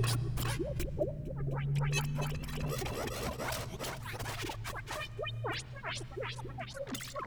Thank you.